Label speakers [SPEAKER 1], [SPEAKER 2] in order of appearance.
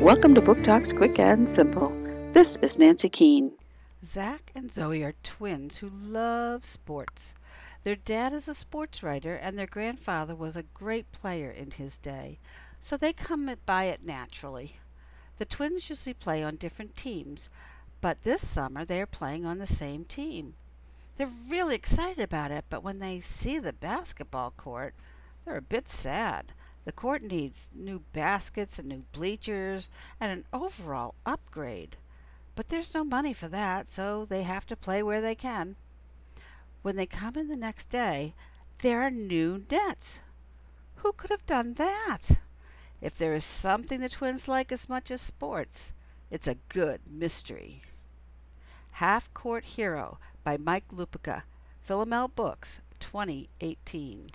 [SPEAKER 1] Welcome to Book Talks Quick and Simple. This is Nancy Keane.
[SPEAKER 2] Zach and Zoe are twins who love sports. Their dad is a sports writer, and their grandfather was a great player in his day, so they come by it naturally. The twins usually play on different teams, but this summer they are playing on the same team. They're really excited about it, but when they see the basketball court, they're a bit sad. The court needs new baskets and new bleachers and an overall upgrade. But there's no money for that, so they have to play where they can. When they come in the next day, there are new nets. Who could have done that? If there is something the twins like as much as sports, it's a good mystery. Half Court Hero by Mike Lupica, Philomel Books, 2018.